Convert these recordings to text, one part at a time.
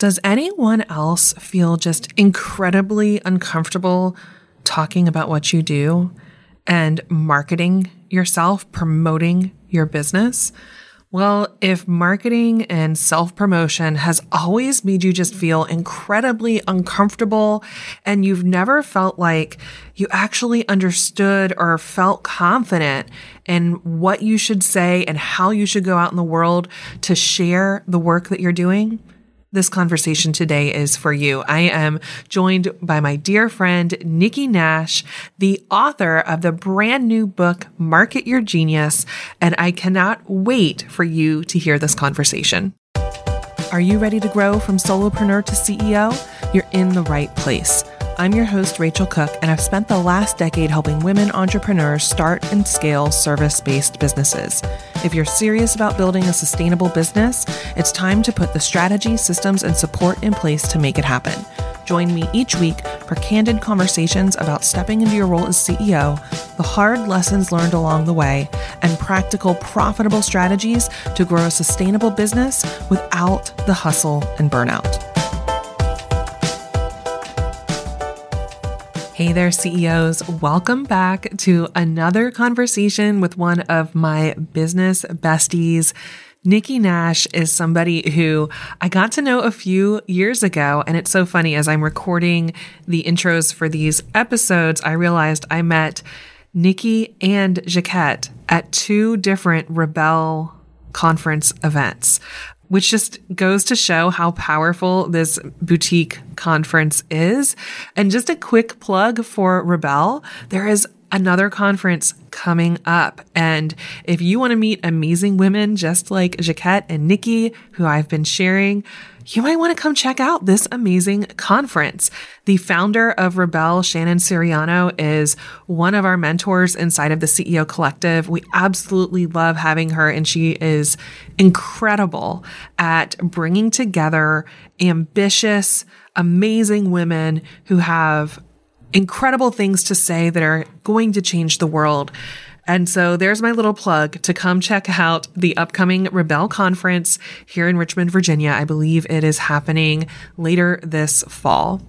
Does anyone else feel just incredibly uncomfortable talking about what you do and marketing yourself, promoting your business? Well, if marketing and self promotion has always made you just feel incredibly uncomfortable and you've never felt like you actually understood or felt confident in what you should say and how you should go out in the world to share the work that you're doing, this conversation today is for you. I am joined by my dear friend, Nikki Nash, the author of the brand new book, Market Your Genius, and I cannot wait for you to hear this conversation. Are you ready to grow from solopreneur to CEO? You're in the right place. I'm your host, Rachel Cook, and I've spent the last decade helping women entrepreneurs start and scale service based businesses. If you're serious about building a sustainable business, it's time to put the strategy, systems, and support in place to make it happen. Join me each week for candid conversations about stepping into your role as CEO, the hard lessons learned along the way, and practical, profitable strategies to grow a sustainable business without the hustle and burnout. Hey there, CEOs. Welcome back to another conversation with one of my business besties. Nikki Nash is somebody who I got to know a few years ago. And it's so funny as I'm recording the intros for these episodes, I realized I met Nikki and Jaquette at two different Rebel conference events which just goes to show how powerful this boutique conference is. And just a quick plug for Rebel. There is another conference coming up. And if you want to meet amazing women just like Jaquette and Nikki, who I've been sharing, you might want to come check out this amazing conference. The founder of Rebel, Shannon Siriano, is one of our mentors inside of the CEO Collective. We absolutely love having her, and she is incredible at bringing together ambitious, amazing women who have incredible things to say that are going to change the world. And so there's my little plug to come check out the upcoming Rebel Conference here in Richmond, Virginia. I believe it is happening later this fall.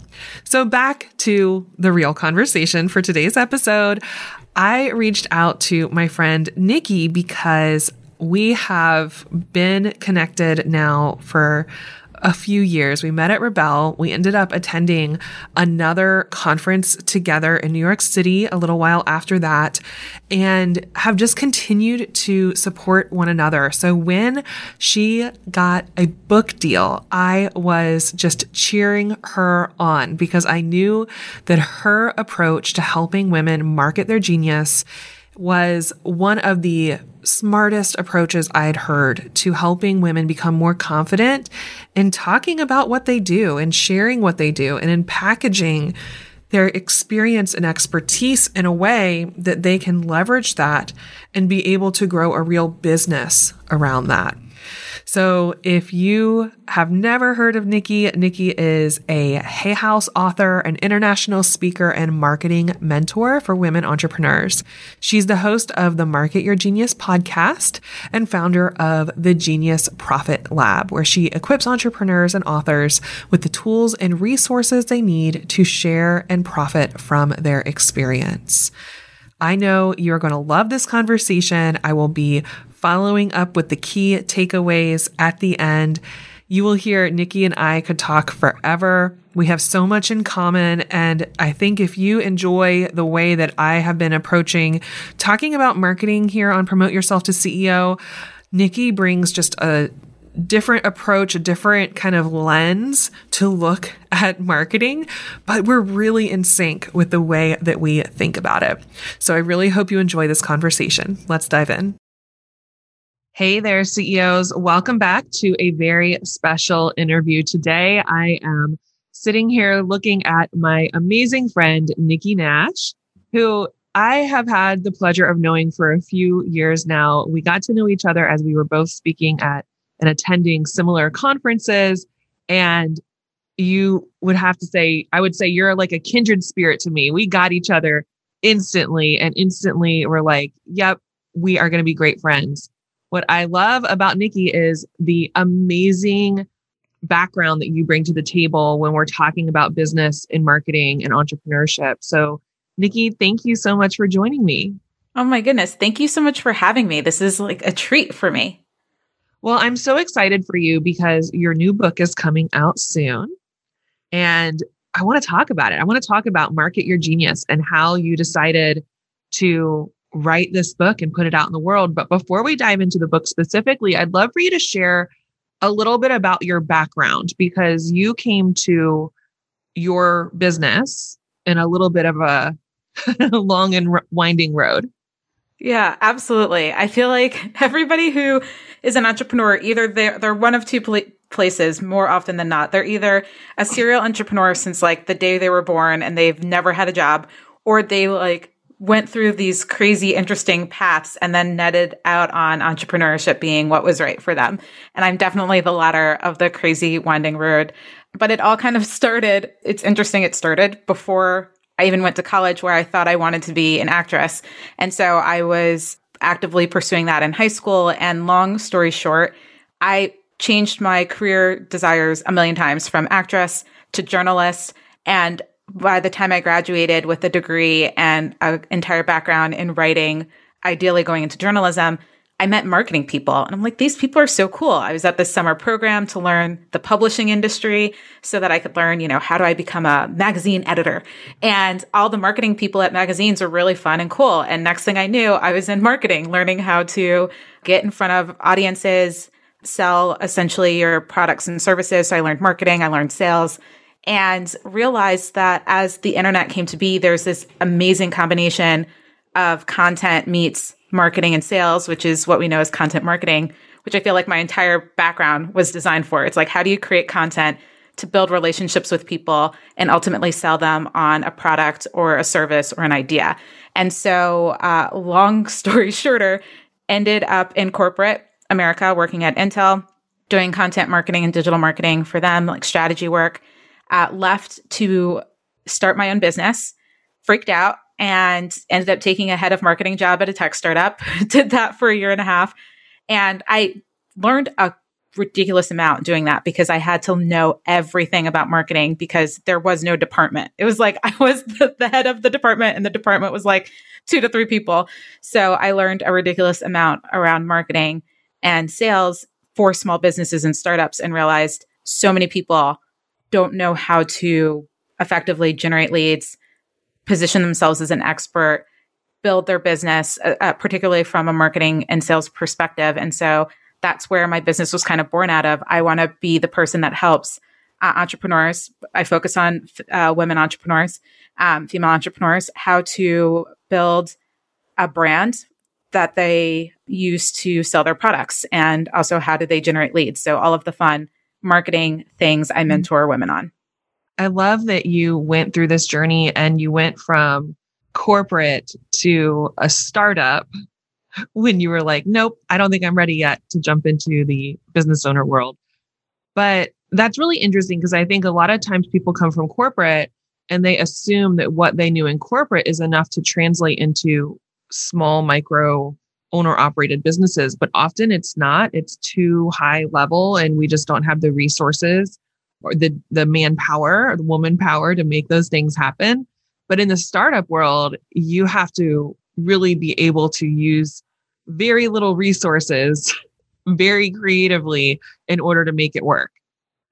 So back to the real conversation for today's episode. I reached out to my friend Nikki because we have been connected now for a few years. We met at Rebel. We ended up attending another conference together in New York City a little while after that and have just continued to support one another. So when she got a book deal, I was just cheering her on because I knew that her approach to helping women market their genius was one of the smartest approaches I'd heard to helping women become more confident in talking about what they do and sharing what they do and in packaging their experience and expertise in a way that they can leverage that and be able to grow a real business around that. So if you have never heard of Nikki, Nikki is a Hay House author, an international speaker, and marketing mentor for women entrepreneurs. She's the host of the Market Your Genius podcast and founder of the Genius Profit Lab, where she equips entrepreneurs and authors with the tools and resources they need to share and profit from their experience. I know you're going to love this conversation. I will be following up with the key takeaways at the end. You will hear Nikki and I could talk forever. We have so much in common. And I think if you enjoy the way that I have been approaching talking about marketing here on Promote Yourself to CEO, Nikki brings just a different approach, a different kind of lens to look at marketing, but we're really in sync with the way that we think about it. So I really hope you enjoy this conversation. Let's dive in. Hey there, CEOs. Welcome back to a very special interview today. I am sitting here looking at my amazing friend, Nikki Nash, who I have had the pleasure of knowing for a few years now. We got to know each other as we were both speaking at and attending similar conferences. And you would have to say, I would say you're like a kindred spirit to me. We got each other instantly and instantly we're like, yep, we are going to be great friends. What I love about Nikki is the amazing background that you bring to the table when we're talking about business and marketing and entrepreneurship. So, Nikki, thank you so much for joining me. Oh my goodness. Thank you so much for having me. This is like a treat for me. Well, I'm so excited for you because your new book is coming out soon. And I want to talk about it. I want to talk about Market Your Genius and how you decided to write this book and put it out in the world. But before we dive into the book specifically, I'd love for you to share a little bit about your background because you came to your business in a little bit of a long and winding road. Yeah, absolutely. I feel like everybody who is an entrepreneur, either they're, they're one of two pl- places more often than not. They're either a serial entrepreneur since like the day they were born and they've never had a job, or they like went through these crazy, interesting paths and then netted out on entrepreneurship being what was right for them. And I'm definitely the latter of the crazy winding road. But it all kind of started. It's interesting. It started before I even went to college where I thought I wanted to be an actress. And so I was actively pursuing that in high school. And long story short, I changed my career desires a million times from actress to journalist. And by the time I graduated with a degree and an entire background in writing, ideally going into journalism, I met marketing people. And I'm like, these people are so cool. I was at this summer program to learn the publishing industry so that I could learn, you know, how do I become a magazine editor? And all the marketing people at magazines are really fun and cool. And next thing I knew, I was in marketing, learning how to get in front of audiences, sell essentially your products and services. So I learned marketing, I learned sales, and realized that as the internet came to be, there's this amazing combination of content meets marketing and sales, which is what we know as content marketing, which I feel like my entire background was designed for. It's like, how do you create content to build relationships with people and ultimately sell them on a product or a service or an idea? And so, uh, long story shorter, ended up in corporate America working at Intel, doing content marketing and digital marketing for them, like strategy work uh, left to start my own business, freaked out, and ended up taking a head of marketing job at a tech startup. Did that for a year and a half. And I learned a ridiculous amount doing that because I had to know everything about marketing because there was no department. It was like I was the, the, head of the department and the department was like two to three people. So I learned a ridiculous amount around marketing and sales for small businesses and startups and realized so many people don't know how to effectively generate leads, position themselves as an expert, build their business, uh, uh, particularly from a marketing and sales perspective. And so that's where my business was kind of born out of. I want to be the person that helps uh, entrepreneurs. I focus on uh, women entrepreneurs, um, female entrepreneurs, how to build a brand that they use to sell their products and also how do they generate leads. So all of the fun marketing things I mm-hmm. mentor women on. I love that you went through this journey and you went from corporate to a startup when you were like, nope, I don't think I'm ready yet to jump into the business owner world. But that's really interesting because I think a lot of times people come from corporate and they assume that what they knew in corporate is enough to translate into small micro owner operated businesses, but often it's not. It's too high level and we just don't have the resources or the, the manpower or the woman power to make those things happen. But in the startup world, you have to really be able to use very little resources very creatively in order to make it work.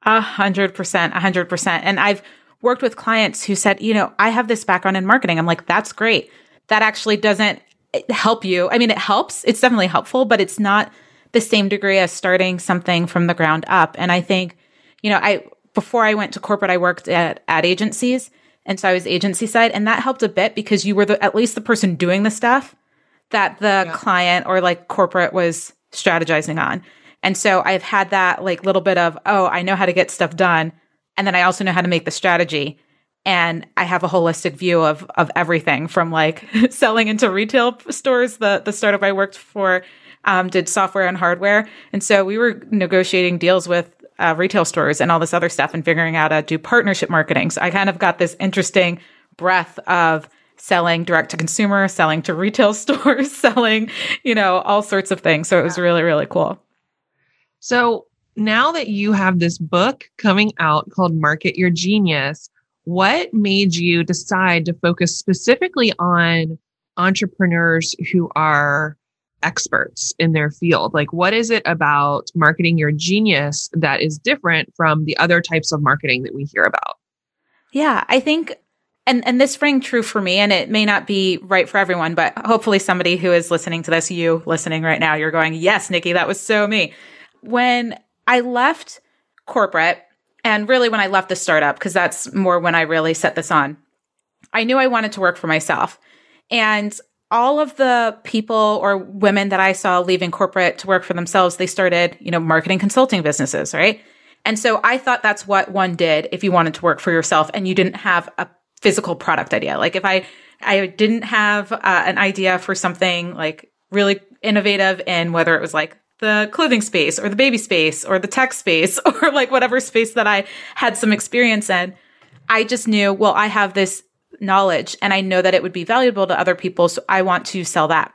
A hundred percent, a hundred percent. And I've worked with clients who said, you know, I have this background in marketing. I'm like, that's great. That actually doesn't help you. I mean, it helps. It's definitely helpful, but it's not the same degree as starting something from the ground up. And I think, you know, I before I went to corporate, I worked at ad agencies. And so I was agency side, and that helped a bit because you were the, at least the person doing the stuff that the yeah. client or like corporate was strategizing on. And so I've had that like little bit of, oh, I know how to get stuff done. And then I also know how to make the strategy. And I have a holistic view of of everything from like selling into retail stores. The the startup I worked for um, did software and hardware. And so we were negotiating deals with uh, retail stores and all this other stuff and figuring out how to do partnership marketing. So I kind of got this interesting breadth of selling direct to consumer, selling to retail stores, selling, you know, all sorts of things. So it was really, really cool. So now that you have this book coming out called Market Your Genius, what made you decide to focus specifically on entrepreneurs who are experts in their field? Like, what is it about marketing your genius that is different from the other types of marketing that we hear about? Yeah, I think and and this rang true for me and it may not be right for everyone but hopefully somebody who is listening to this you listening right now you're going yes nikki that was so me when i left corporate and really when i left the startup because that's more when i really set this on i knew i wanted to work for myself and all of the people or women that i saw leaving corporate to work for themselves they started you know marketing consulting businesses right and so I thought that's what one did if you wanted to work for yourself and you didn't have a physical product idea. Like if I, I didn't have uh, an idea for something like really innovative in whether it was like the clothing space or the baby space or the tech space or like whatever space that I had some experience in, I just knew, well, I have this knowledge and I know that it would be valuable to other people. So I want to sell that.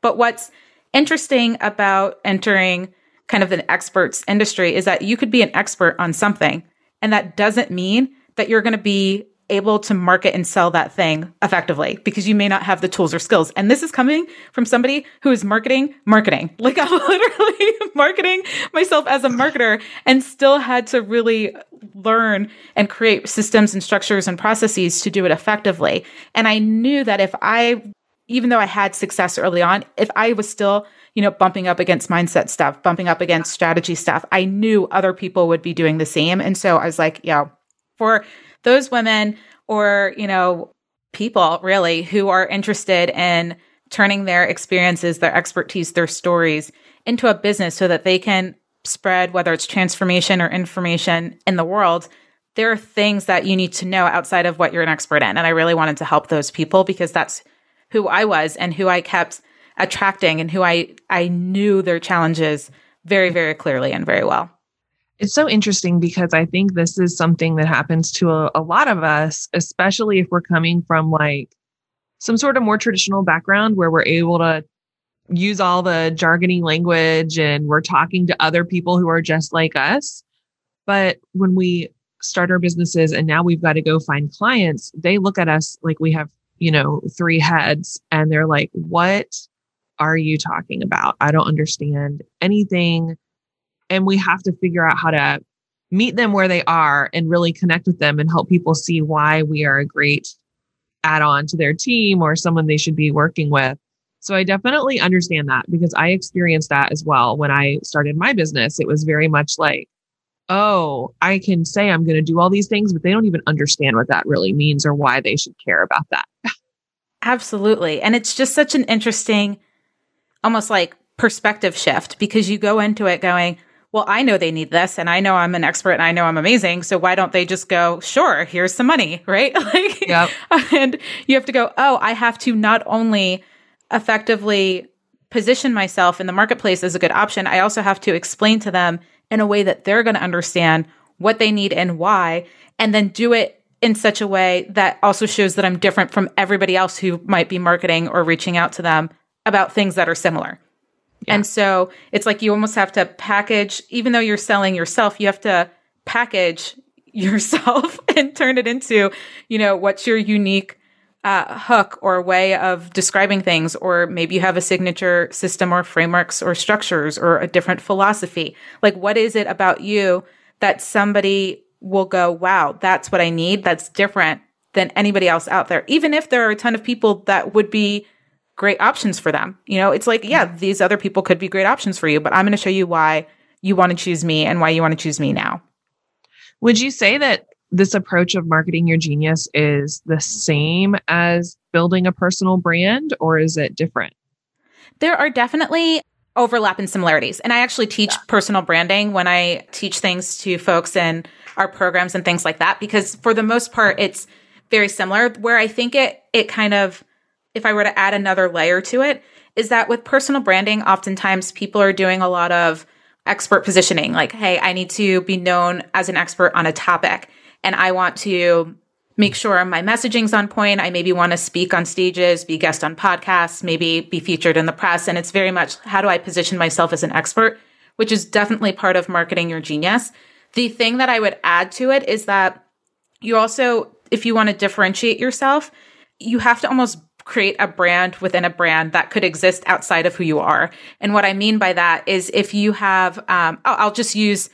But what's interesting about entering kind of an experts industry is that you could be an expert on something. And that doesn't mean that you're going to be able to market and sell that thing effectively because you may not have the tools or skills. And this is coming from somebody who is marketing, marketing. Like I'm literally marketing myself as a marketer and still had to really learn and create systems and structures and processes to do it effectively. And I knew that if I, even though I had success early on, if I was still you know, bumping up against mindset stuff, bumping up against strategy stuff. I knew other people would be doing the same. And so I was like, yeah, for those women or, you know, people really who are interested in turning their experiences, their expertise, their stories into a business so that they can spread whether it's transformation or information in the world. There are things that you need to know outside of what you're an expert in. And I really wanted to help those people because that's who I was and who I kept attracting and who I, I knew their challenges very, very clearly and very well. It's so interesting because I think this is something that happens to a, a, lot of us, especially if we're coming from like some sort of more traditional background where we're able to use all the jargony language and we're talking to other people who are just like us. But when we start our businesses and now we've got to go find clients, they look at us like we have, you know, three heads and they're like, what are you talking about? I don't understand anything and we have to figure out how to meet them where they are and really connect with them and help people see why we are a great add on to their team or someone they should be working with. So I definitely understand that because I experienced that as well when I started my business. It was very much like, oh, I can say I'm going to do all these things, but they don't even understand what that really means or why they should care about that. Absolutely. And it's just such an interesting, almost like perspective shift because you go into it going, well, I know they need this and I know I'm an expert and I know I'm amazing. So why don't they just go, sure, here's some money, right? like, yep. and you have to go, oh, I have to not only effectively position myself in the marketplace as a good option, I also have to explain to them in a way that they're going to understand what they need and why, and then do it in such a way that also shows that I'm different from everybody else who might be marketing or reaching out to them about things that are similar. And so it's like you almost have to package, even though you're selling yourself, you have to package yourself and turn it into, you know, what's your unique uh, hook or way of describing things, or maybe you have a signature system or frameworks or structures or a different philosophy. Like, what is it about you that somebody will go, wow, that's what I need. That's different than anybody else out there. Even if there are a ton of people that would be great options for them. You know, it's like, yeah, these other people could be great options for you, but I'm going to show you why you want to choose me and why you want to choose me now. Would you say that this approach of marketing your genius is the same as building a personal brand or is it different? There are definitely overlap and similarities. And I actually teach yeah. personal branding when I teach things to folks in our programs and things like that because for the most part it's very similar where I think it it kind of if I were to add another layer to it is that with personal branding oftentimes people are doing a lot of expert positioning like hey I need to be known as an expert on a topic and I want to make sure my messaging's on point. I maybe want to speak on stages, be guest on podcasts, maybe be featured in the press. And it's very much how do I position myself as an expert, which is definitely part of marketing your genius. The thing that I would add to it is that you also, if you want to differentiate yourself, you have to almost create a brand within a brand that could exist outside of who you are. And what I mean by that is if you have, um, I'll just use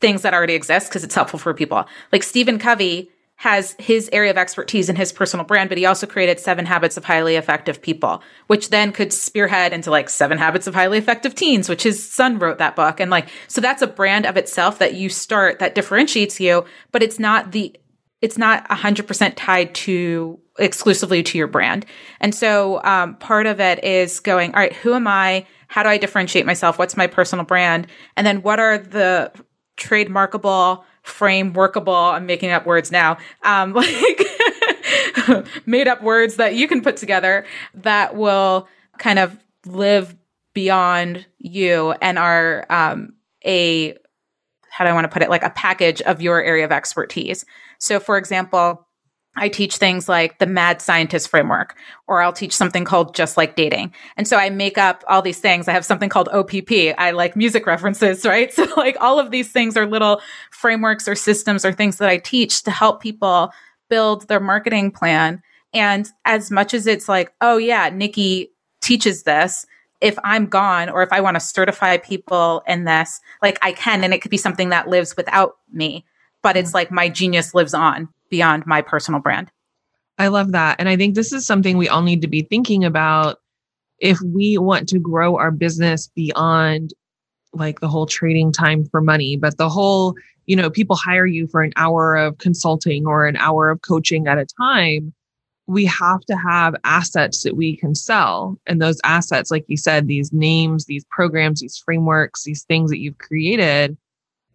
things that already exist because it's helpful for people. Like Stephen Covey has his area of expertise in his personal brand, but he also created Seven Habits of Highly Effective People, which then could spearhead into like Seven Habits of Highly Effective Teens, which his son wrote that book. And like, so that's a brand of itself that you start that differentiates you, but it's not the, it's not 100% tied to exclusively to your brand. And so um, part of it is going, all right, who am I? How do I differentiate myself? What's my personal brand? And then what are the trademarkable, frame workable, I'm making up words now, um, like made up words that you can put together that will kind of live beyond you and are um, a how do I want to put it like a package of your area of expertise. So for example, I teach things like the mad scientist framework, or I'll teach something called just like dating. And so I make up all these things. I have something called OPP. I like music references, right? So like all of these things are little frameworks or systems or things that I teach to help people build their marketing plan. And as much as it's like, oh yeah, Nikki teaches this, if I'm gone or if I want to certify people in this, like I can, and it could be something that lives without me, but it's mm. like my genius lives on beyond my personal brand. I love that. And I think this is something we all need to be thinking about if we want to grow our business beyond like the whole trading time for money, but the whole, you know, people hire you for an hour of consulting or an hour of coaching at a time. We have to have assets that we can sell. And those assets, like you said, these names, these programs, these frameworks, these things that you've created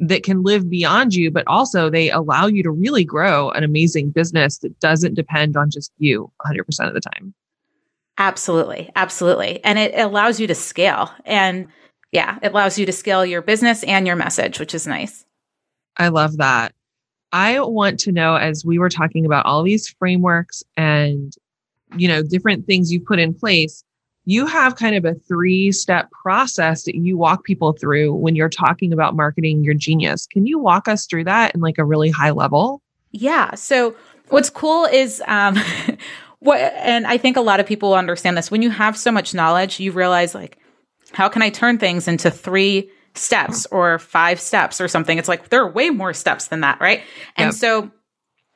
that can live beyond you, but also they allow you to really grow an amazing business that doesn't depend on just you 100% of the time. Absolutely. Absolutely. And it allows you to scale. And yeah, it allows you to scale your business and your message, which is nice. I love that. I want to know as we were talking about all these frameworks and you know different things you put in place you have kind of a three step process that you walk people through when you're talking about marketing your genius. Can you walk us through that in like a really high level? Yeah. So what's cool is, um, what, and I think a lot of people understand this when you have so much knowledge, you realize like, how can I turn things into three steps or five steps or something? It's like there are way more steps than that, right? And yep. so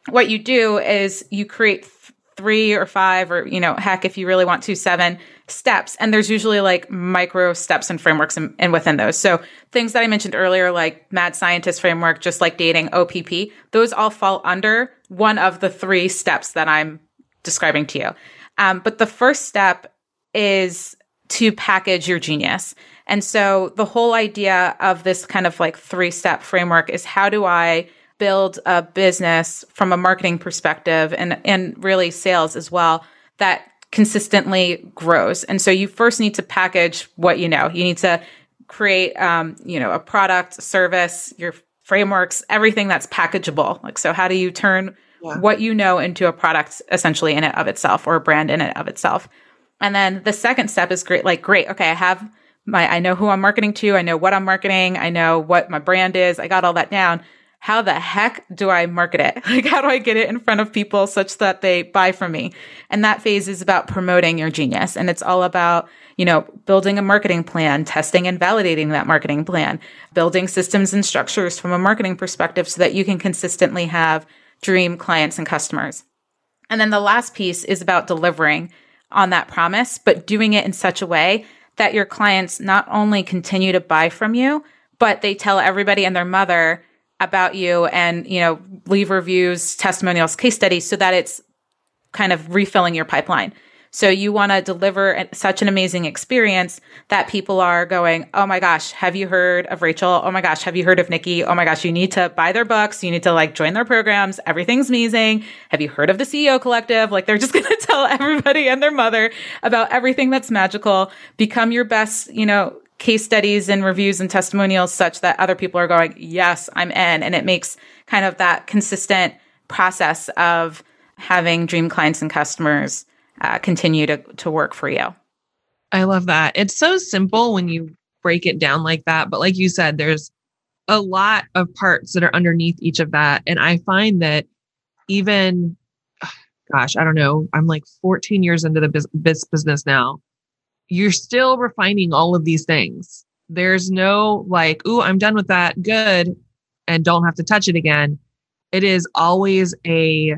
what you do is you create th- three or five or, you know, heck, if you really want to, seven steps and there's usually like micro steps and frameworks and in within those. So things that i mentioned earlier like mad scientist framework just like dating opp those all fall under one of the three steps that i'm describing to you. Um, but the first step is to package your genius. And so the whole idea of this kind of like three step framework is how do i build a business from a marketing perspective and and really sales as well that consistently grows. And so you first need to package what you know. You need to create, um, you know, a product, service, your frameworks, everything that's packageable. Like, so how do you turn yeah. what you know into a product essentially in it of itself or a brand in it of itself? And then the second step is great. Like, great. Okay. I have my, I know who I'm marketing to. I know what I'm marketing. I know what my brand is. I got all that down. How the heck do I market it? Like, how do I get it in front of people such that they buy from me? And that phase is about promoting your genius. And it's all about, you know, building a marketing plan, testing and validating that marketing plan, building systems and structures from a marketing perspective so that you can consistently have dream clients and customers. And then the last piece is about delivering on that promise, but doing it in such a way that your clients not only continue to buy from you, but they tell everybody and their mother about you and, you know, leave reviews, testimonials, case studies so that it's kind of refilling your pipeline. So you want to deliver such an amazing experience that people are going, Oh my gosh, have you heard of Rachel? Oh my gosh, have you heard of Nikki? Oh my gosh, you need to buy their books. You need to like join their programs. Everything's amazing. Have you heard of the CEO collective? Like they're just going to tell everybody and their mother about everything that's magical. Become your best, you know, case studies and reviews and testimonials such that other people are going, yes, I'm in. And it makes kind of that consistent process of having dream clients and customers uh, continue to, to work for you. I love that. It's so simple when you break it down like that. But like you said, there's a lot of parts that are underneath each of that. And I find that even, gosh, I don't know, I'm like 14 years into the biz- business now you're still refining all of these things. There's no like, ooh, I'm done with that. Good. And don't have to touch it again. It is always a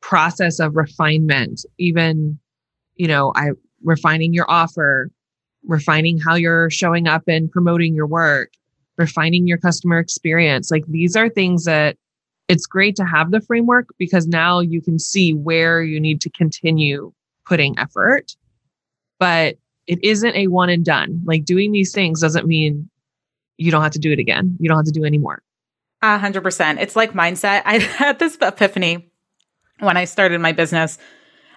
process of refinement. Even, you know, I refining your offer, refining how you're showing up and promoting your work, refining your customer experience. Like these are things that it's great to have the framework because now you can see where you need to continue putting effort. But it isn't a one and done. Like doing these things doesn't mean you don't have to do it again. You don't have to do anymore. A hundred percent. It's like mindset. I had this epiphany when I started my business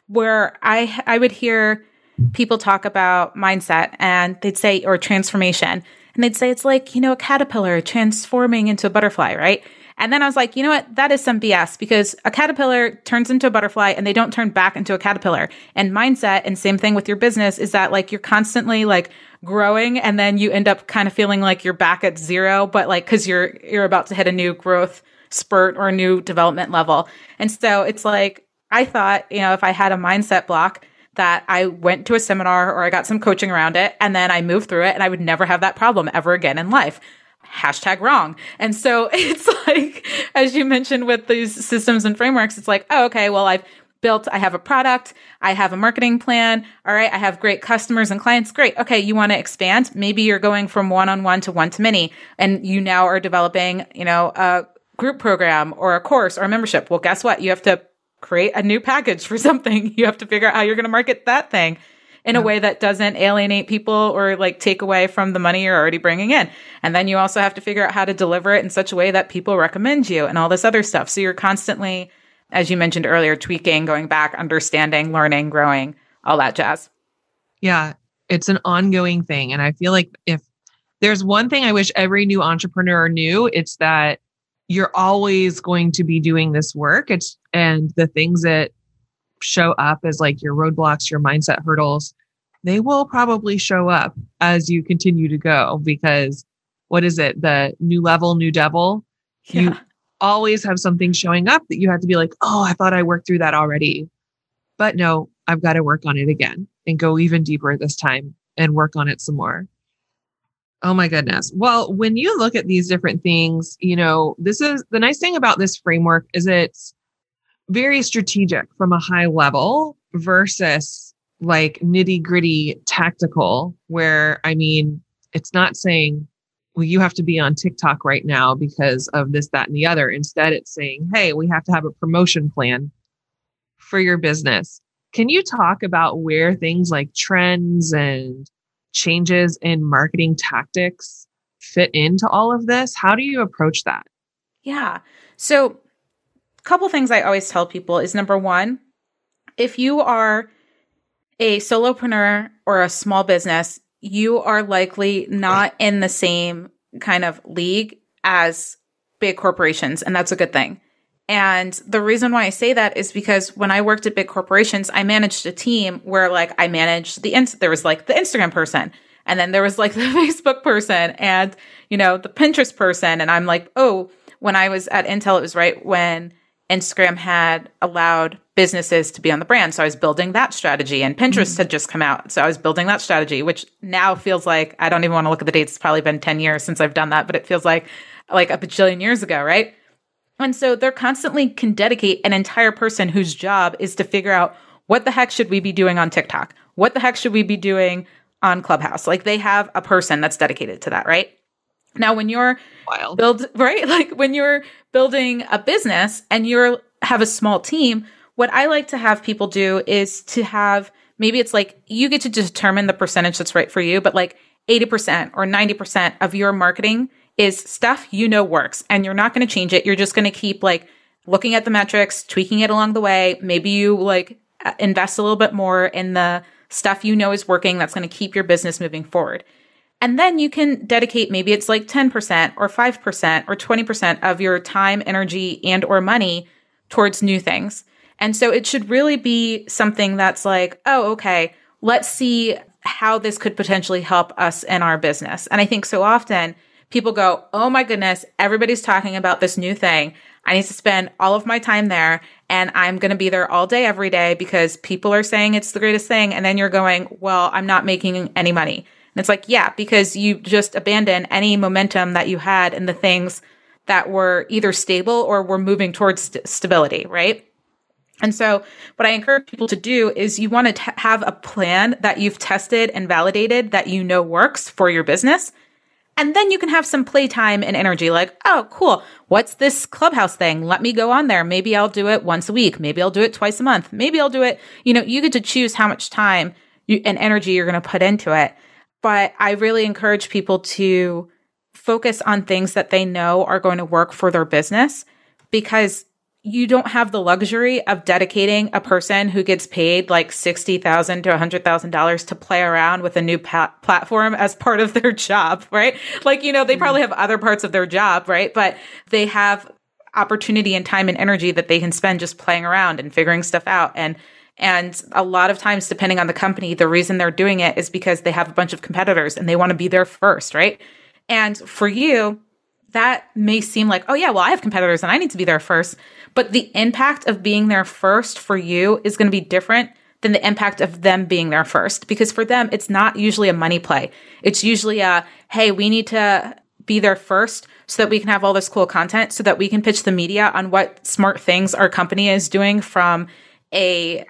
where I, I would hear people talk about mindset and they'd say, or transformation. And they'd say, it's like, you know, a caterpillar transforming into a butterfly, right? And then I was like, you know what? That is some BS because a caterpillar turns into a butterfly and they don't turn back into a caterpillar. And mindset and same thing with your business is that like you're constantly like growing and then you end up kind of feeling like you're back at zero, but like cause you're, you're about to hit a new growth spurt or a new development level. And so it's like, I thought, you know, if I had a mindset block, that I went to a seminar or I got some coaching around it and then I moved through it and I would never have that problem ever again in life hashtag wrong. And so it's like, as you mentioned with these systems and frameworks, it's like, oh, okay, well, I've built, I have a product, I have a marketing plan. All right. I have great customers and clients. Great. Okay. You want to expand? Maybe you're going from one on one to one to many and you now are developing, you know, a group program or a course or a membership. Well, guess what? You have to create a new package for something. You have to figure out how you're going to market that thing in yeah. a way that doesn't alienate people or like take away from the money you're already bringing in. And then you also have to figure out how to deliver it in such a way that people recommend you and all this other stuff. So you're constantly, as you mentioned earlier, tweaking, going back, understanding, learning, growing, all that jazz. Yeah, it's an ongoing thing. And I feel like if there's one thing I wish every new entrepreneur knew, it's that you're always going to be doing this work. It's and the things that show up as like your roadblocks, your mindset hurdles, they will probably show up as you continue to go because what is it? The new level, new devil. Yeah. You always have something showing up that you have to be like, oh, I thought I worked through that already. But no, I've got to work on it again and go even deeper this time and work on it some more. Oh my goodness. Well, when you look at these different things, you know, this is the nice thing about this framework is it's very strategic from a high level versus like nitty gritty tactical, where I mean, it's not saying, well, you have to be on TikTok right now because of this, that, and the other. Instead, it's saying, hey, we have to have a promotion plan for your business. Can you talk about where things like trends and changes in marketing tactics fit into all of this? How do you approach that? Yeah. So couple things I always tell people is number one, if you are a solopreneur or a small business, you are likely not in the same kind of league as big corporations, and that's a good thing. And the reason why I say that is because when I worked at big corporations, I managed a team where like I managed the there was like the Instagram person, and then there was like the Facebook person, and you know the Pinterest person, and I'm like, oh, when I was at Intel, it was right when Instagram had allowed businesses to be on the brand. So I was building that strategy and Pinterest mm-hmm. had just come out. So I was building that strategy, which now feels like I don't even want to look at the dates. It's probably been 10 years since I've done that, but it feels like like a bajillion years ago, right? And so they're constantly can dedicate an entire person whose job is to figure out what the heck should we be doing on TikTok? What the heck should we be doing on Clubhouse? Like they have a person that's dedicated to that, right? Now, when you're Wild. build right, like when you're building a business and you're have a small team, what I like to have people do is to have maybe it's like you get to determine the percentage that's right for you, but like 80% or 90% of your marketing is stuff you know works and you're not going to change it. You're just going to keep like looking at the metrics, tweaking it along the way. Maybe you like uh, invest a little bit more in the stuff you know is working that's going to keep your business moving forward. And then you can dedicate maybe it's like 10% or 5% or 20% of your time, energy and or money towards new things. And so it should really be something that's like, oh, okay, let's see how this could potentially help us in our business. And I think so often people go, Oh my goodness, everybody's talking about this new thing. I need to spend all of my time there and I'm going to be there all day, every day because people are saying it's the greatest thing. And then you're going, well, I'm not making any money. And it's like, yeah, because you just abandon any momentum that you had in the things that were either stable or were moving towards st- stability, right? And so what I encourage people to do is you want to t- have a plan that you've tested and validated that you know works for your business. And then you can have some playtime and energy like, oh, cool. What's this clubhouse thing? Let me go on there. Maybe I'll do it once a week. Maybe I'll do it twice a month. Maybe I'll do it. You know, you get to choose how much time you, and energy you're going to put into it. But I really encourage people to focus on things that they know are going to work for their business because you don't have the luxury of dedicating a person who gets paid like $60,000 to $100,000 to play around with a new pa- platform as part of their job, right? Like, you know, they probably have other parts of their job, right? But they have opportunity and time and energy that they can spend just playing around and figuring stuff out. And and a lot of times, depending on the company, the reason they're doing it is because they have a bunch of competitors and they want to be there first, right? And for you, that may seem like, oh, yeah, well, I have competitors and I need to be there first. But the impact of being there first for you is going to be different than the impact of them being there first. Because for them, it's not usually a money play. It's usually a, hey, we need to be there first so that we can have all this cool content so that we can pitch the media on what smart things our company is doing from a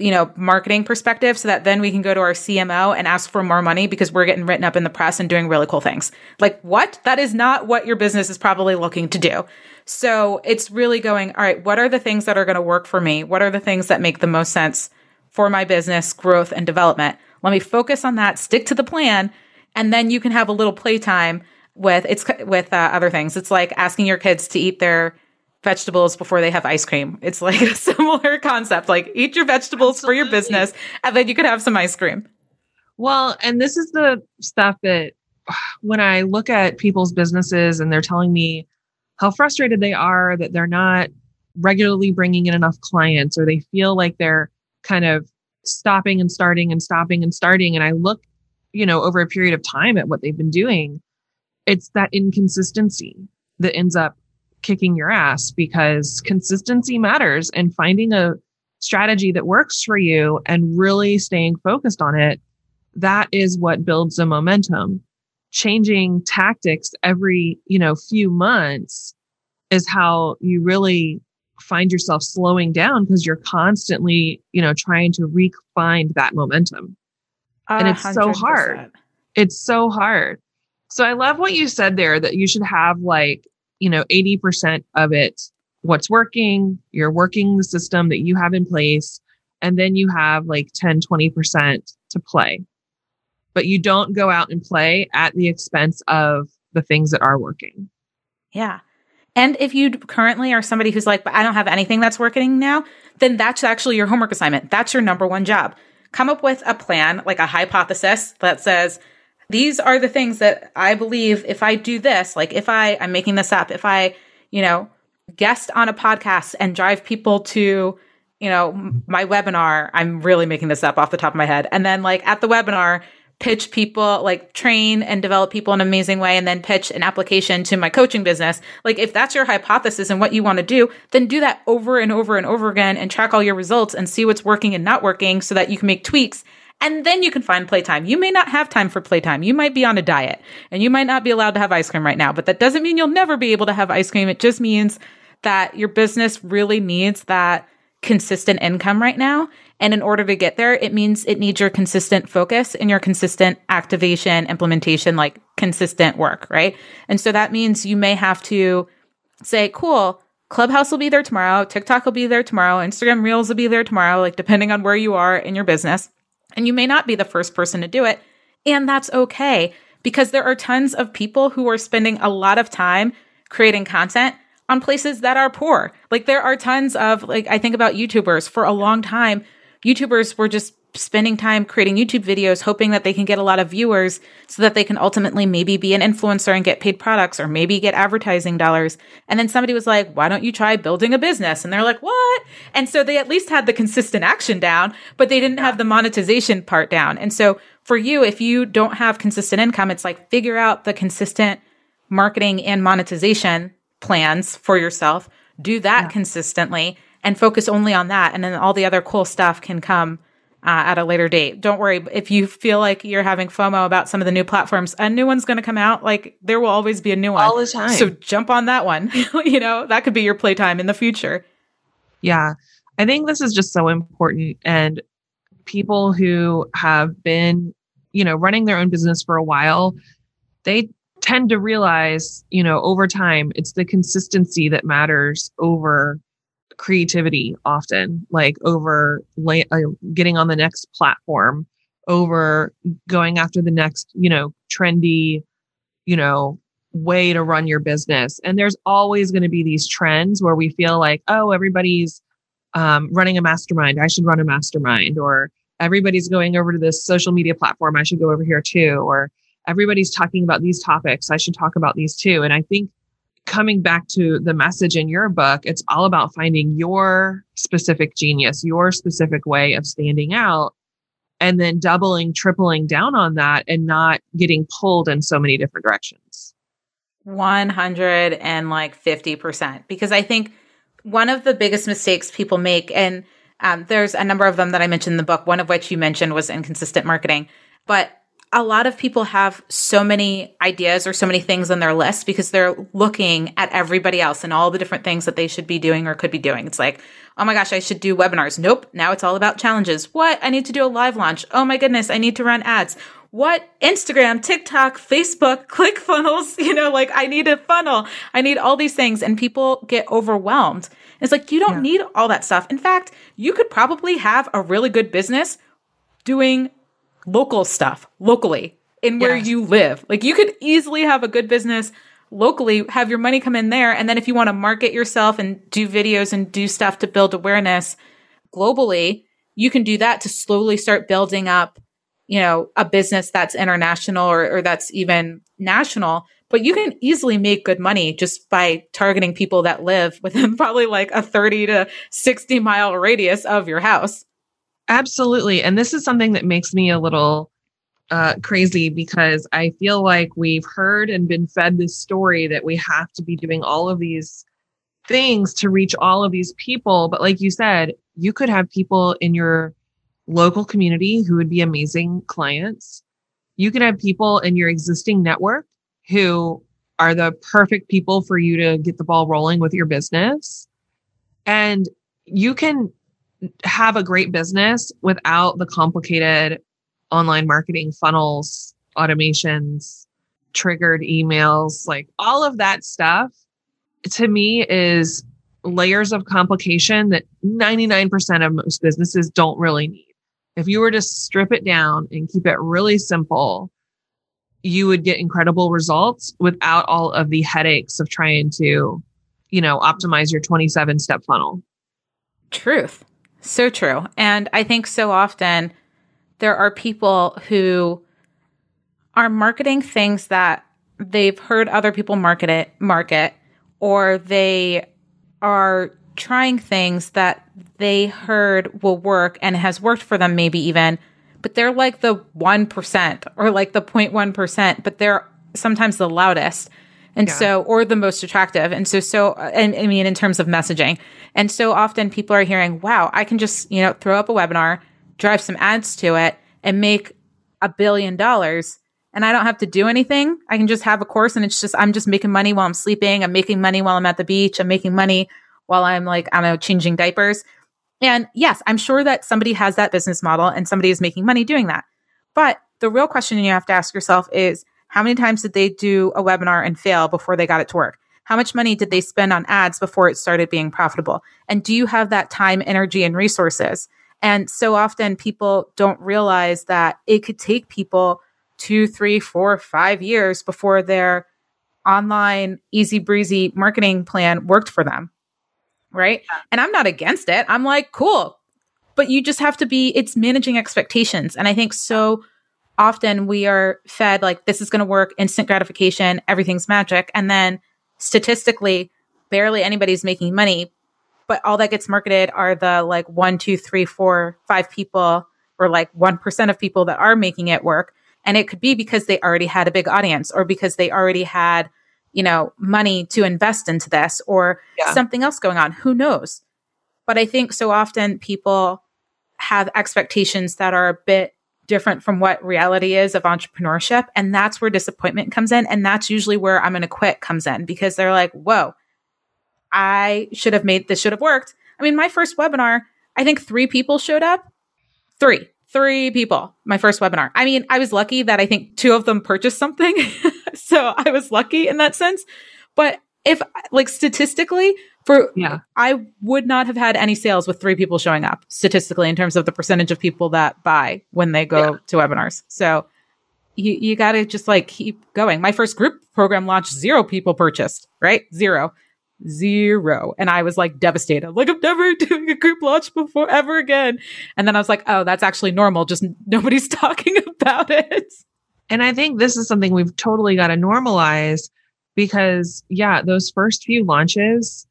you know, marketing perspective so that then we can go to our CMO and ask for more money because we're getting written up in the press and doing really cool things. Like what? That is not what your business is probably looking to do. So it's really going, all right, what are the things that are going to work for me? What are the things that make the most sense for my business growth and development? Let me focus on that, stick to the plan, and then you can have a little playtime with it's with uh, other things. It's like asking your kids to eat their vegetables before they have ice cream. It's like a similar concept. Like eat your vegetables Absolutely. for your business and then you could have some ice cream. Well, and this is the stuff that when I look at people's businesses and they're telling me how frustrated they are that they're not regularly bringing in enough clients or they feel like they're kind of stopping and starting and stopping and starting and I look, you know, over a period of time at what they've been doing, it's that inconsistency that ends up kicking your ass because consistency matters and finding a strategy that works for you and really staying focused on it. That is what builds the momentum. Changing tactics every, you know, few months is how you really find yourself slowing down because you're constantly, you know, trying to refine that momentum. And it's 100%. so hard. It's so hard. So I love what you said there that you should have like you know, 80% of it, what's working, you're working the system that you have in place, and then you have like 10, 20% to play. But you don't go out and play at the expense of the things that are working. Yeah. And if you currently are somebody who's like, but I don't have anything that's working now, then that's actually your homework assignment. That's your number one job. Come up with a plan, like a hypothesis that says, these are the things that I believe if I do this, like if I, I'm making this up, if I, you know, guest on a podcast and drive people to, you know, my webinar, I'm really making this up off the top of my head. And then like at the webinar, pitch people, like train and develop people in an amazing way, and then pitch an application to my coaching business. Like, if that's your hypothesis and what you want to do, then do that over and over and over again and track all your results and see what's working and not working so that you can make tweaks. And then you can find playtime. You may not have time for playtime. You might be on a diet and you might not be allowed to have ice cream right now, but that doesn't mean you'll never be able to have ice cream. It just means that your business really needs that consistent income right now. And in order to get there, it means it needs your consistent focus and your consistent activation, implementation, like consistent work, right? And so that means you may have to say, cool, Clubhouse will be there tomorrow, TikTok will be there tomorrow, Instagram Reels will be there tomorrow, like depending on where you are in your business. And you may not be the first person to do it. And that's okay because there are tons of people who are spending a lot of time creating content on places that are poor. Like there are tons of, like, I think about YouTubers for a long time YouTubers were just spending time creating YouTube videos, hoping that they can get a lot of viewers so that they can ultimately maybe be an influencer and get paid products or maybe get advertising dollars. And then somebody was like, why don't you try building a business? And they're like, what? And so they at least had the consistent action down, but they didn't have the monetization part down. And so for you, if you don't have consistent income, it's like figure out the consistent marketing and monetization plans for yourself. Do that yeah. consistently and focus only on that. And then all the other cool stuff can come uh, at a later date. Don't worry. If you feel like you're having FOMO about some of the new platforms, a new one's going to come out. Like there will always be a new one. All the time. So jump on that one. you know, that could be your playtime in the future. Yeah. I think this is just so important. And people who have been, you know, running their own business for a while, they tend to realize, you know, over time, it's the consistency that matters over creativity often, like over lay, uh, getting on the next platform, over going after the next, you know, trendy, you know, way to run your business. And there's always going to be these trends where we feel like, oh, everybody's um, running a mastermind. I should run a mastermind. Or everybody's going over to this social media platform. I should go over here too. Or everybody's talking about these topics. I should talk about these too. And I think coming back to the message in your book, it's all about finding your specific genius, your specific way of standing out, and then doubling, tripling down on that and not getting pulled in so many different directions. 100 and like 50%. Because I think one of the biggest mistakes people make, and um, there's a number of them that I mentioned in the book, one of which you mentioned was inconsistent marketing. But a lot of people have so many ideas or so many things on their list because they're looking at everybody else and all the different things that they should be doing or could be doing. It's like, oh my gosh, I should do webinars. Nope. Now it's all about challenges. What? I need to do a live launch. Oh my goodness. I need to run ads. What? Instagram, TikTok, Facebook, ClickFunnels. You know, like I need a funnel. I need all these things. And people get overwhelmed. It's like, you don't yeah. need all that stuff. In fact, you could probably have a really good business doing local stuff locally in where yes. you live. Like you could easily have a good business locally, have your money come in there. And then if you want to market yourself and do videos and do stuff to build awareness globally, you can do that to slowly start building up, you know, a business that's international or, or that's even national. But you can easily make good money just by targeting people that live within probably like a 30 to 60 mile radius of your house. Absolutely. And this is something that makes me a little uh, crazy because I feel like we've heard and been fed this story that we have to be doing all of these things to reach all of these people. But like you said, you could have people in your local community who would be amazing clients. You could have people in your existing network who are the perfect people for you to get the ball rolling with your business. And you can have a great business without the complicated online marketing funnels, automations, triggered emails, like all of that stuff to me is layers of complication that 99% of most businesses don't really need. If you were to strip it down and keep it really simple, you would get incredible results without all of the headaches of trying to, you know, optimize your 27 step funnel. Truth. So true. And I think so often there are people who are marketing things that they've heard other people market it, market, or they are trying things that they heard will work and has worked for them maybe even, but they're like the 1% or like the 0.1%, but they're sometimes the loudest. And yeah. so, or the most attractive. And so, so, uh, and I mean, in terms of messaging. And so often people are hearing, wow, I can just, you know, throw up a webinar, drive some ads to it and make a billion dollars. And I don't have to do anything. I can just have a course and it's just, I'm just making money while I'm sleeping. I'm making money while I'm at the beach. I'm making money while I'm like, I don't know, changing diapers. And yes, I'm sure that somebody has that business model and somebody is making money doing that. But the real question you have to ask yourself is how many times did they do a webinar and fail before they got it to work? How much money did they spend on ads before it started being profitable? And do you have that time, energy, and resources? And so often people don't realize that it could take people two, three, four, five years before their online easy breezy marketing plan worked for them right? And I'm not against it. I'm like, cool. But you just have to be, it's managing expectations. And I think so often we are fed like, this is going to work, instant gratification, everything's magic. And then statistically, barely anybody's making money. But all that gets marketed are the like one, two, three, four, five people, or like 1% of people that are making it work. And it could be because they already had a big audience or because they already had you know, money to invest into this or yeah. something else going on. Who knows? But I think so often people have expectations that are a bit different from what reality is of entrepreneurship. And that's where disappointment comes in. And that's usually where I'm going to quit comes in because they're like, whoa, I should have made this should have worked. I mean, my first webinar, I think three people showed up. Three, three people, my first webinar. I mean, I was lucky that I think two of them purchased something. so I was lucky in that sense. But if like statistically for yeah. I would not have had any sales with three people showing up statistically in terms of the percentage of people that buy when they go yeah. to webinars. So you, you got to just like keep going. My first group program launched zero people purchased right? Zero. Zero. And i was like devastated. Like i'm never doing a group launch before ever again. And then i was like oh that's actually normal. Just nobody's talking about it. And I think this is something we've totally got to normalize because, yeah, those first few launches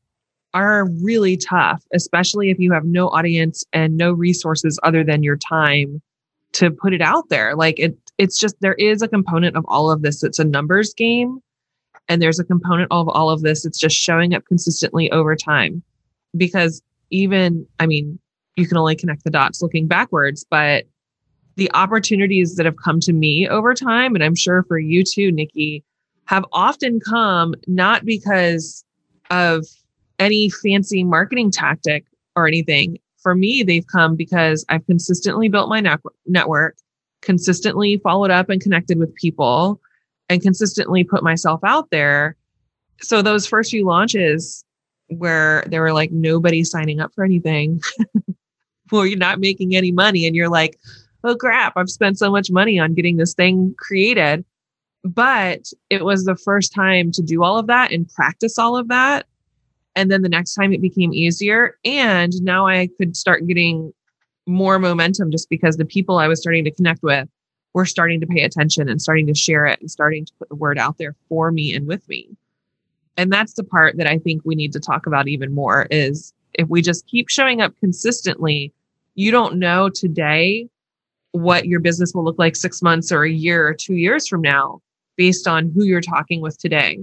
are really tough, especially if you have no audience and no resources other than your time to put it out there. Like it, it's just, there is a component of all of this. It's a numbers game. And there's a component of all of this. It's just showing up consistently over time. Because even, I mean, you can only connect the dots looking backwards, but the opportunities that have come to me over time, and I'm sure for you too, Nikki, have often come not because of any fancy marketing tactic or anything. For me, they've come because I've consistently built my network, consistently followed up and connected with people, and consistently put myself out there. So those first few launches where there were like nobody signing up for anything, where you're not making any money and you're like, oh crap, I've spent so much money on getting this thing created. But it was the first time to do all of that and practice all of that. And then the next time it became easier. And now I could start getting more momentum just because the people I was starting to connect with were starting to pay attention and starting to share it and starting to put the word out there for me and with me. And that's the part that I think we need to talk about even more is if we just keep showing up consistently, you don't know today what your business will look like six months or a year or two years from now based on who you're talking with today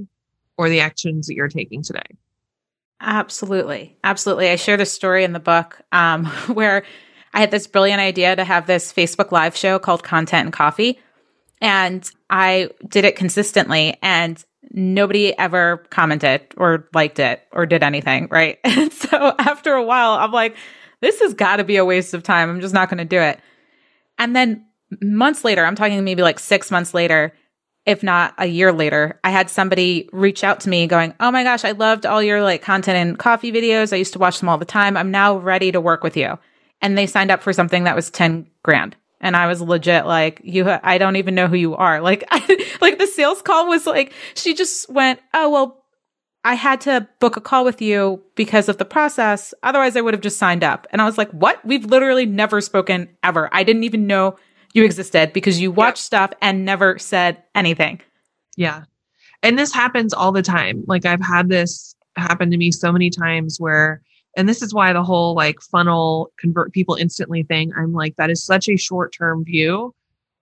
or the actions that you're taking today. Absolutely. Absolutely. I share this story in the book um, where I had this brilliant idea to have this Facebook Live show called Content and Coffee. And I did it consistently, and nobody ever commented or liked it or did anything. Right. And so after a while, I'm like, this has got to be a waste of time. I'm just not going to do it. And then months later, I'm talking maybe like six months later, if not a year later, I had somebody reach out to me going, Oh my gosh, I loved all your like content and coffee videos. I used to watch them all the time. I'm now ready to work with you. And they signed up for something that was 10 grand. And I was legit like, you, I don't even know who you are. Like, like the sales call was like, she just went, Oh, well, I had to book a call with you because of the process. Otherwise, I would have just signed up. And I was like, what? We've literally never spoken ever. I didn't even know you existed because you watched stuff and never said anything. Yeah. And this happens all the time. Like I've had this happen to me so many times where And this is why the whole like funnel convert people instantly thing, I'm like, that is such a short term view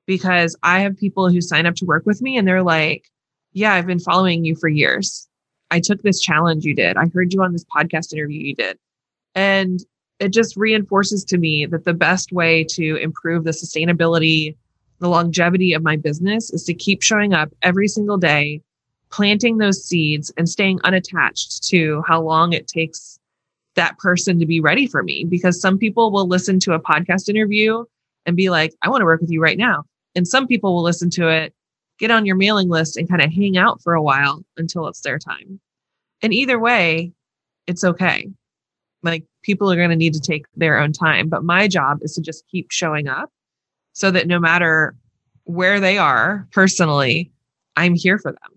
because I have people who sign up to work with me and they're like, yeah, I've been following you for years. I took this challenge you did. I heard you on this podcast interview you did. And it just reinforces to me that the best way to improve the sustainability, the longevity of my business is to keep showing up every single day, planting those seeds and staying unattached to how long it takes that person to be ready for me. Because some people will listen to a podcast interview and be like, I want to work with you right now. And some people will listen to it, get on your mailing list and kind of hang out for a while until it's their time. And either way, it's okay. Like people are going to need to take their own time. But my job is to just keep showing up so that no matter where they are personally, I'm here for them.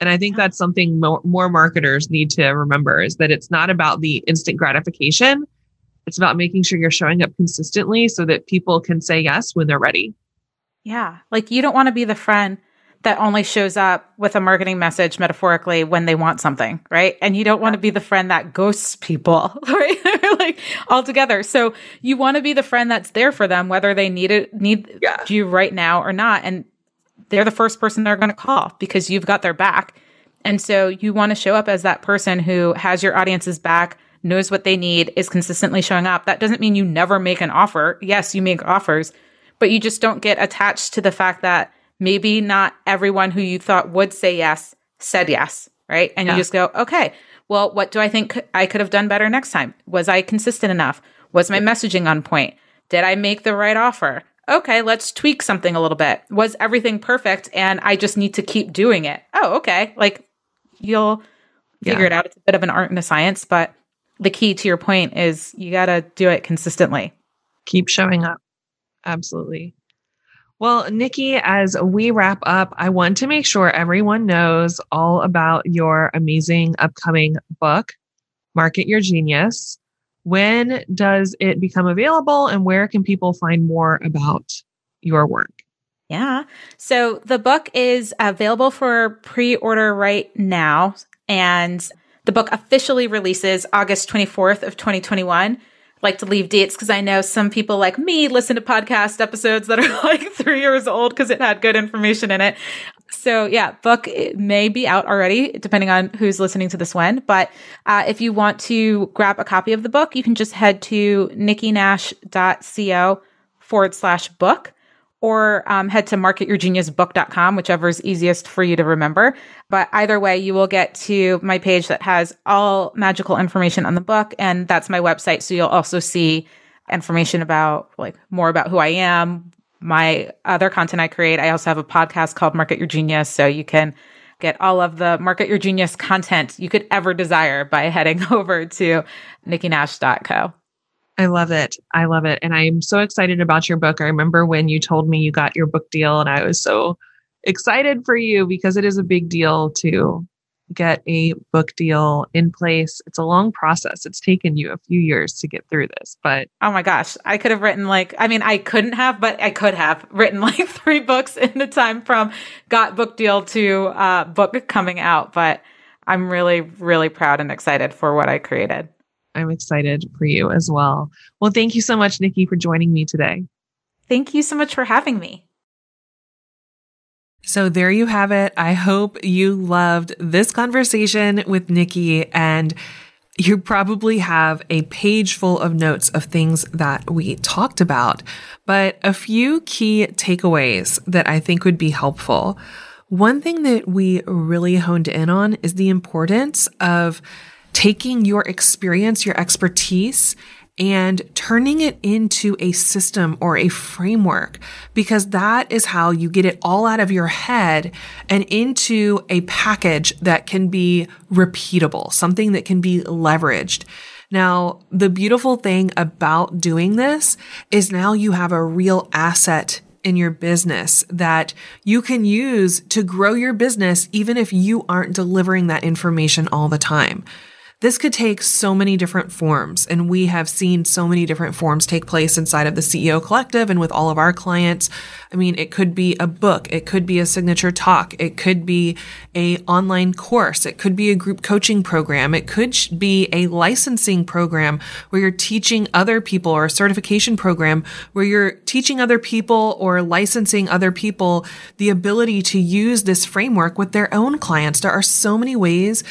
And I think that's something more, more marketers need to remember is that it's not about the instant gratification. It's about making sure you're showing up consistently so that people can say yes when they're ready. Yeah. Like you don't want to be the friend that only shows up with a marketing message metaphorically when they want something, right? And you don't want to be the friend that ghosts people, right? like altogether. So you want to be the friend that's there for them, whether they need it, need yeah. you right now or not. And they're the first person they're going to call because you've got their back. And so you want to show up as that person who has your audience's back, knows what they need, is consistently showing up. That doesn't mean you never make an offer. Yes, you make offers, but you just don't get attached to the fact that maybe not everyone who you thought would say yes said yes, right? And yeah. you just go, okay, well, what do I think I could have done better next time? Was I consistent enough? Was my messaging on point? Did I make the right offer? Okay, let's tweak something a little bit. Was everything perfect and I just need to keep doing it? Oh, okay. Like you'll figure yeah. it out. It's a bit of an art and a science, but the key to your point is you got to do it consistently. Keep showing up. Absolutely. Well, Nikki, as we wrap up, I want to make sure everyone knows all about your amazing upcoming book, Market Your Genius. When does it become available and where can people find more about your work? Yeah. So the book is available for pre order right now. And the book officially releases August 24th of 2021 like to leave dates because I know some people like me listen to podcast episodes that are like three years old because it had good information in it. So yeah, book may be out already depending on who's listening to this when. But uh, if you want to grab a copy of the book, you can just head to nikkinash.co forward slash book or um, head to marketyourgeniusbook.com, whichever is easiest for you to remember. But either way, you will get to my page that has all magical information on the book. And that's my website. So you'll also see information about like more about who I am, my other content I create. I also have a podcast called Market Your Genius. So you can get all of the Market Your Genius content you could ever desire by heading over to nikkinash.co. I love it. I love it. And I'm so excited about your book. I remember when you told me you got your book deal, and I was so excited for you because it is a big deal to get a book deal in place. It's a long process. It's taken you a few years to get through this, but oh my gosh, I could have written like, I mean, I couldn't have, but I could have written like three books in the time from got book deal to uh, book coming out. But I'm really, really proud and excited for what I created. I'm excited for you as well. Well, thank you so much, Nikki, for joining me today. Thank you so much for having me. So there you have it. I hope you loved this conversation with Nikki and you probably have a page full of notes of things that we talked about, but a few key takeaways that I think would be helpful. One thing that we really honed in on is the importance of taking your experience, your expertise, and turning it into a system or a framework because that is how you get it all out of your head and into a package that can be repeatable, something that can be leveraged. Now, the beautiful thing about doing this is now you have a real asset in your business that you can use to grow your business even if you aren't delivering that information all the time. This could take so many different forms, and we have seen so many different forms take place inside of the CEO Collective and with all of our clients. I mean, it could be a book, it could be a signature talk, it could be a online course, it could be a group coaching program, it could be a licensing program where you're teaching other people or a certification program where you're teaching other people or licensing other people the ability to use this framework with their own clients. There are so many ways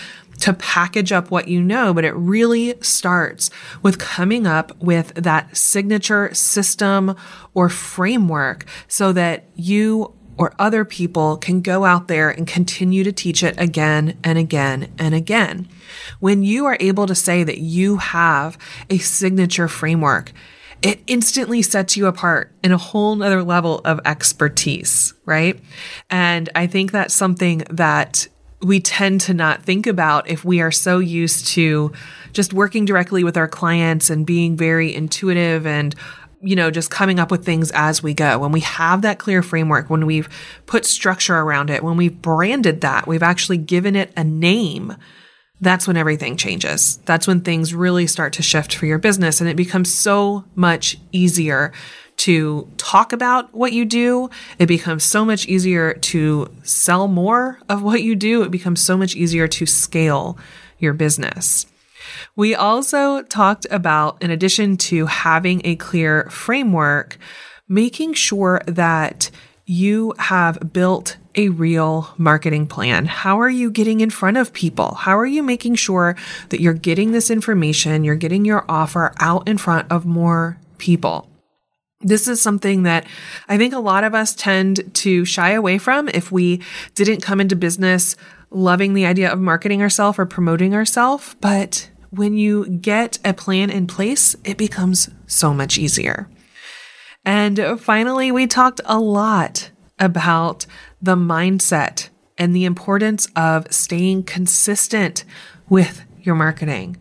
to package up what you know, but it really starts with coming up with that signature system or framework so that you or other people can go out there and continue to teach it again and again and again. When you are able to say that you have a signature framework, it instantly sets you apart in a whole nother level of expertise, right? And I think that's something that we tend to not think about if we are so used to just working directly with our clients and being very intuitive and you know, just coming up with things as we go. When we have that clear framework, when we've put structure around it, when we've branded that, we've actually given it a name, that's when everything changes. That's when things really start to shift for your business and it becomes so much easier to talk about what you do. It becomes so much easier to sell more of what you do. It becomes so much easier to scale your business. We also talked about, in addition to having a clear framework, making sure that you have built a real marketing plan. How are you getting in front of people? How are you making sure that you're getting this information, you're getting your offer out in front of more people? This is something that I think a lot of us tend to shy away from if we didn't come into business loving the idea of marketing ourselves or promoting ourselves. But when you get a plan in place, it becomes so much easier. And finally, we talked a lot about the mindset and the importance of staying consistent with your marketing.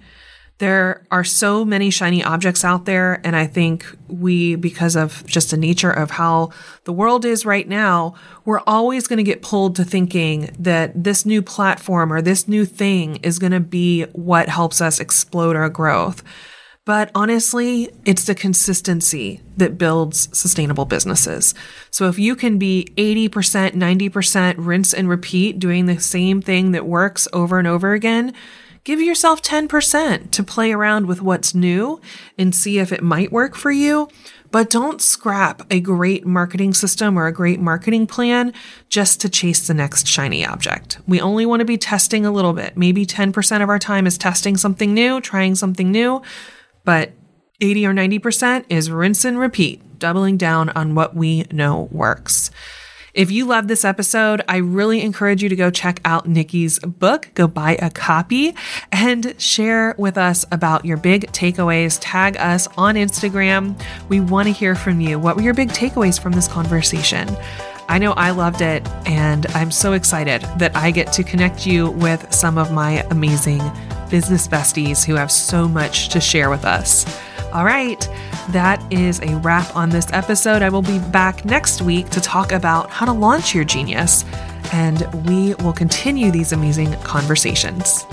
There are so many shiny objects out there. And I think we, because of just the nature of how the world is right now, we're always going to get pulled to thinking that this new platform or this new thing is going to be what helps us explode our growth. But honestly, it's the consistency that builds sustainable businesses. So if you can be 80%, 90% rinse and repeat doing the same thing that works over and over again, give yourself 10% to play around with what's new and see if it might work for you. But don't scrap a great marketing system or a great marketing plan just to chase the next shiny object. We only want to be testing a little bit. Maybe 10% of our time is testing something new, trying something new, but 80 or 90% is rinse and repeat, doubling down on what we know works. If you love this episode, I really encourage you to go check out Nikki's book, go buy a copy and share with us about your big takeaways. Tag us on Instagram. We want to hear from you. What were your big takeaways from this conversation? I know I loved it, and I'm so excited that I get to connect you with some of my amazing business besties who have so much to share with us. All right, that is a wrap on this episode. I will be back next week to talk about how to launch your genius, and we will continue these amazing conversations.